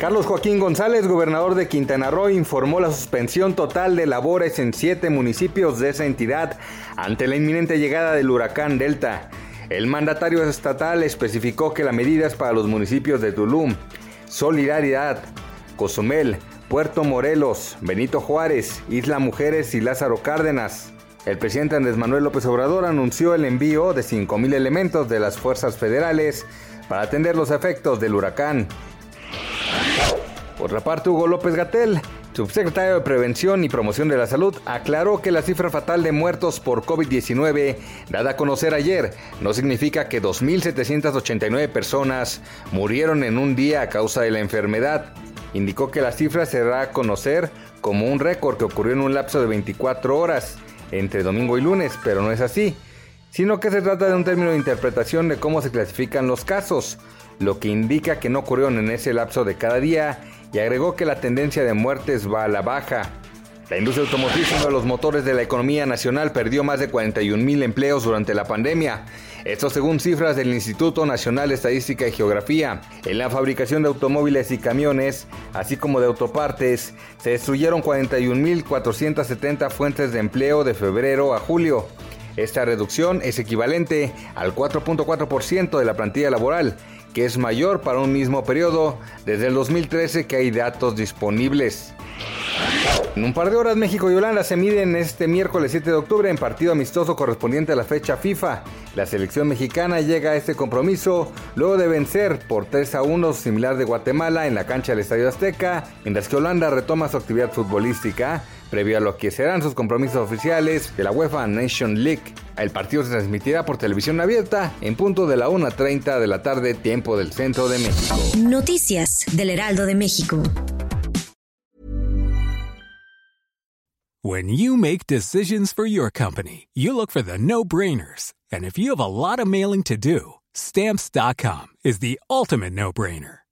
Carlos Joaquín González, gobernador de Quintana Roo, informó la suspensión total de labores en siete municipios de esa entidad ante la inminente llegada del huracán Delta. El mandatario estatal especificó que la medida es para los municipios de Tulum, Solidaridad, Cozumel, Puerto Morelos, Benito Juárez, Isla Mujeres y Lázaro Cárdenas. El presidente Andrés Manuel López Obrador anunció el envío de 5.000 elementos de las fuerzas federales para atender los efectos del huracán. Por otra parte, Hugo López Gatel, subsecretario de Prevención y Promoción de la Salud, aclaró que la cifra fatal de muertos por COVID-19, dada a conocer ayer, no significa que 2.789 personas murieron en un día a causa de la enfermedad. Indicó que la cifra se dará a conocer como un récord que ocurrió en un lapso de 24 horas entre domingo y lunes, pero no es así, sino que se trata de un término de interpretación de cómo se clasifican los casos, lo que indica que no ocurrieron en ese lapso de cada día y agregó que la tendencia de muertes va a la baja. La industria automotriz, uno de los motores de la economía nacional, perdió más de 41 mil empleos durante la pandemia. Esto según cifras del Instituto Nacional de Estadística y Geografía. En la fabricación de automóviles y camiones, así como de autopartes, se destruyeron 41.470 fuentes de empleo de febrero a julio. Esta reducción es equivalente al 4.4% de la plantilla laboral que es mayor para un mismo periodo desde el 2013 que hay datos disponibles. En un par de horas México y Holanda se miden este miércoles 7 de octubre en partido amistoso correspondiente a la fecha FIFA. La selección mexicana llega a este compromiso luego de vencer por 3 a 1 similar de Guatemala en la cancha del Estadio Azteca, mientras que Holanda retoma su actividad futbolística previo a lo que serán sus compromisos oficiales de la UEFA Nation League. El partido se transmitirá por televisión abierta en punto de la 1.30 de la tarde, tiempo del centro de México. Noticias del Heraldo de México. When you make decisions for your company, you look for the no-brainers. And if you have a lot of mailing to do, stamps.com is the ultimate no-brainer.